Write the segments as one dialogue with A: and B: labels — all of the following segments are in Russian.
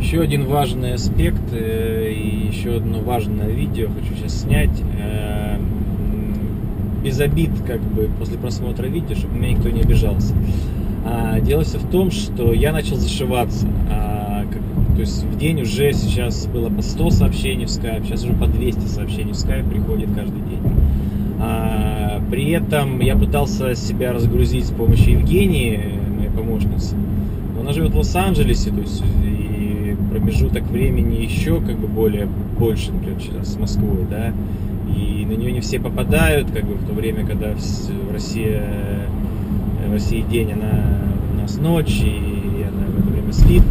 A: Еще один важный аспект э, и еще одно важное видео хочу сейчас снять. Э, без обид, как бы, после просмотра видео, чтобы меня никто не обижался. А, дело все в том, что я начал зашиваться. А, то есть в день уже сейчас было по 100 сообщений в Skype, сейчас уже по 200 сообщений в Skype приходит каждый день. А, при этом я пытался себя разгрузить с помощью Евгении, моей помощницы. Она живет в Лос-Анджелесе, то есть промежуток времени еще как бы более больше, например, с Москвой, да, и на нее не все попадают, как бы в то время, когда в России, в России день, она у нас ночь, и она в это время спит,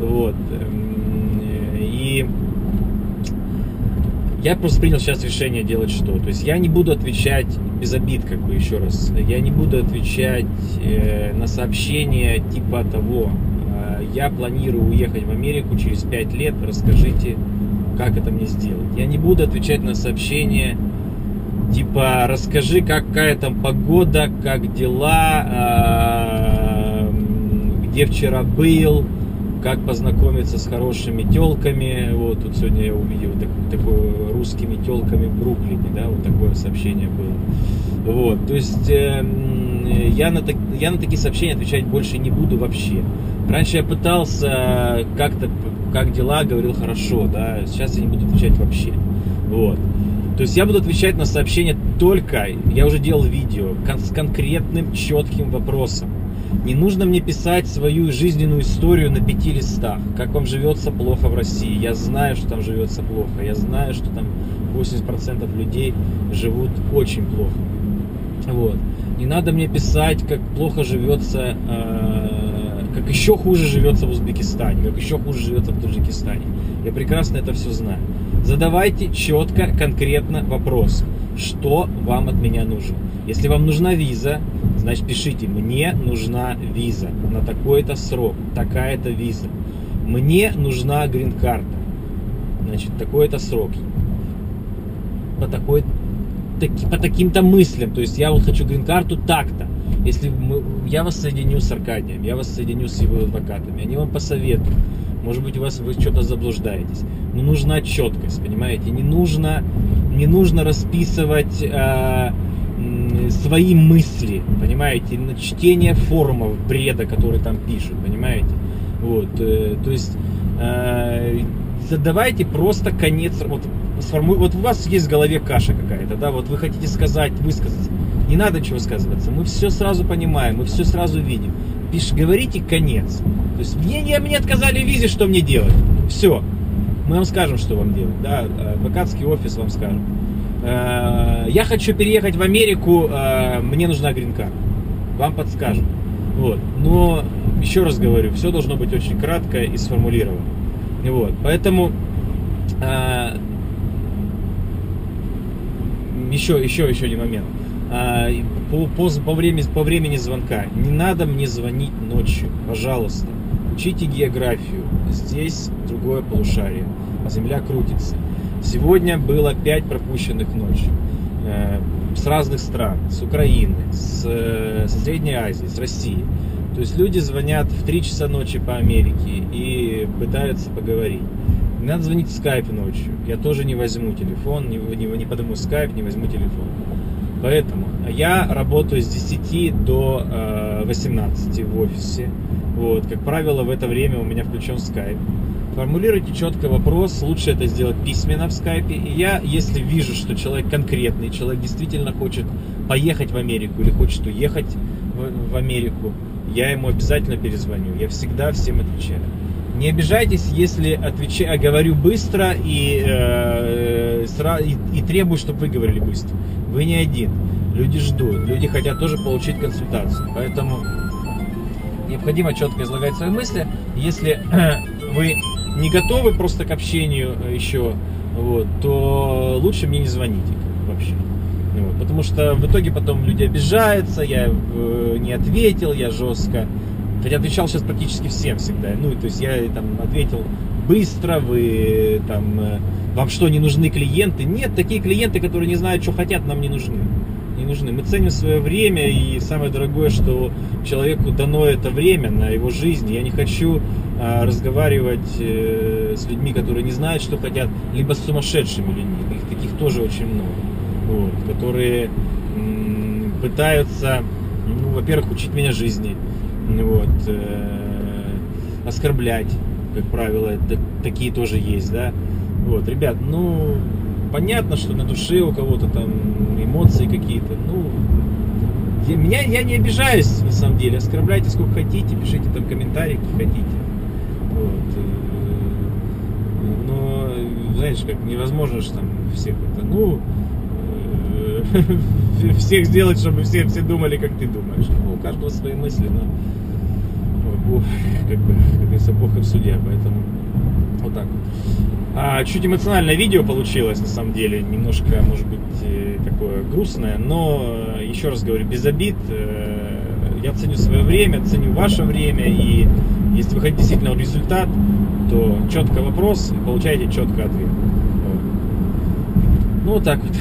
A: вот, эм, и я просто принял сейчас решение делать что. То есть я не буду отвечать без обид, как бы еще раз. Я не буду отвечать э, на сообщения типа того, я планирую уехать в Америку через 5 лет, расскажите, как это мне сделать. Я не буду отвечать на сообщения, типа, расскажи, какая там погода, как дела, а, где вчера был, как познакомиться с хорошими телками. Вот тут сегодня я увидел так, такое русскими телками в Бруклине, да, вот такое сообщение было. Вот, то есть э, я, на, я на такие сообщения отвечать больше не буду вообще. Раньше я пытался как-то, как дела, говорил хорошо, да, сейчас я не буду отвечать вообще. Вот. То есть я буду отвечать на сообщения только, я уже делал видео, с конкретным четким вопросом. Не нужно мне писать свою жизненную историю на пяти листах, как вам живется плохо в России. Я знаю, что там живется плохо, я знаю, что там 80% людей живут очень плохо. Вот. Не надо мне писать, как плохо живется э, как еще хуже живется в Узбекистане, как еще хуже живется в Таджикистане. Я прекрасно это все знаю. Задавайте четко, конкретно вопрос, что вам от меня нужно. Если вам нужна виза, значит пишите, мне нужна виза на такой-то срок, такая-то виза. Мне нужна грин-карта, значит, такой-то срок. По такой таки, по таким-то мыслям. То есть я вот хочу грин-карту так-то. Если мы, я вас соединю с Аркадием, я вас соединю с его адвокатами, они вам посоветуют. Может быть, у вас вы что-то заблуждаетесь. Но нужна четкость, понимаете? Не нужно, не нужно расписывать э, свои мысли, понимаете? На чтение форумов бреда, которые там пишут, понимаете? Вот, э, то есть э, задавайте просто конец. Вот, сформу... вот у вас есть в голове каша какая-то, да, вот вы хотите сказать, высказать не надо чего высказываться. Мы все сразу понимаем, мы все сразу видим. Пишешь, говорите конец. То есть мне, мне, мне отказали в визе, что мне делать? Все. Мы вам скажем, что вам делать. Да, адвокатский офис вам скажет. Э, я хочу переехать в Америку, э, мне нужна грин-карта. Вам подскажут. Вот. Но, еще раз говорю, все должно быть очень кратко и сформулировано. Вот. Поэтому еще, еще, еще один момент. А, по, по, по, времени, по времени звонка. Не надо мне звонить ночью, пожалуйста. Учите географию. Здесь другое полушарие. Земля крутится. Сегодня было 5 пропущенных ночью. Э, с разных стран. С Украины, с, со Средней Азии, с России. То есть люди звонят в 3 часа ночи по Америке и пытаются поговорить. Не надо звонить в скайп ночью. Я тоже не возьму телефон, не, не, не подниму скайп, не возьму телефон. Поэтому я работаю с 10 до 18 э, в офисе. Вот, как правило, в это время у меня включен скайп. Формулируйте четко вопрос, лучше это сделать письменно в скайпе. И я, если вижу, что человек конкретный, человек действительно хочет поехать в Америку или хочет уехать в, в Америку, я ему обязательно перезвоню. Я всегда всем отвечаю. Не обижайтесь, если отвечаю, говорю быстро и, э, и, и требую, чтобы вы говорили быстро. Вы не один. Люди ждут, люди хотят тоже получить консультацию. Поэтому необходимо четко излагать свои мысли. Если вы не готовы просто к общению еще, вот, то лучше мне не звоните вообще. Вот, потому что в итоге потом люди обижаются, я э, не ответил, я жестко Хотя отвечал сейчас практически всем всегда. Ну, то есть я там ответил быстро, вы там, э, вам что, не нужны клиенты? Нет, такие клиенты, которые не знают, что хотят, нам не нужны. Не нужны. Мы ценим свое время, и самое дорогое, что человеку дано это время на его жизнь. Я не хочу а, разговаривать э, с людьми, которые не знают, что хотят, либо с сумасшедшими людьми. Их таких тоже очень много. Вот, которые м, пытаются, ну, во-первых, учить меня жизни, вот, э, оскорблять, как правило, такие тоже есть, да. Вот, ребят, ну, понятно, что на душе у кого-то там эмоции какие-то, ну, я, меня, я не обижаюсь, на самом деле, оскорбляйте сколько хотите, пишите там комментарии, какие хотите. Вот. э, Но, знаешь, как невозможно же там всех это, ну, э, всех сделать, чтобы все, все думали, как ты думаешь. Ну, у каждого свои мысли, но Бог, как бы, как говорится, Бог им судья, поэтому вот так вот. А, чуть эмоциональное видео получилось, на самом деле, немножко, может быть, э, такое грустное, но, э, еще раз говорю, без обид, э, я ценю свое время, ценю ваше время, и если вы хотите действительно результат, то четко вопрос, и получаете четко ответ. Ну, вот так вот.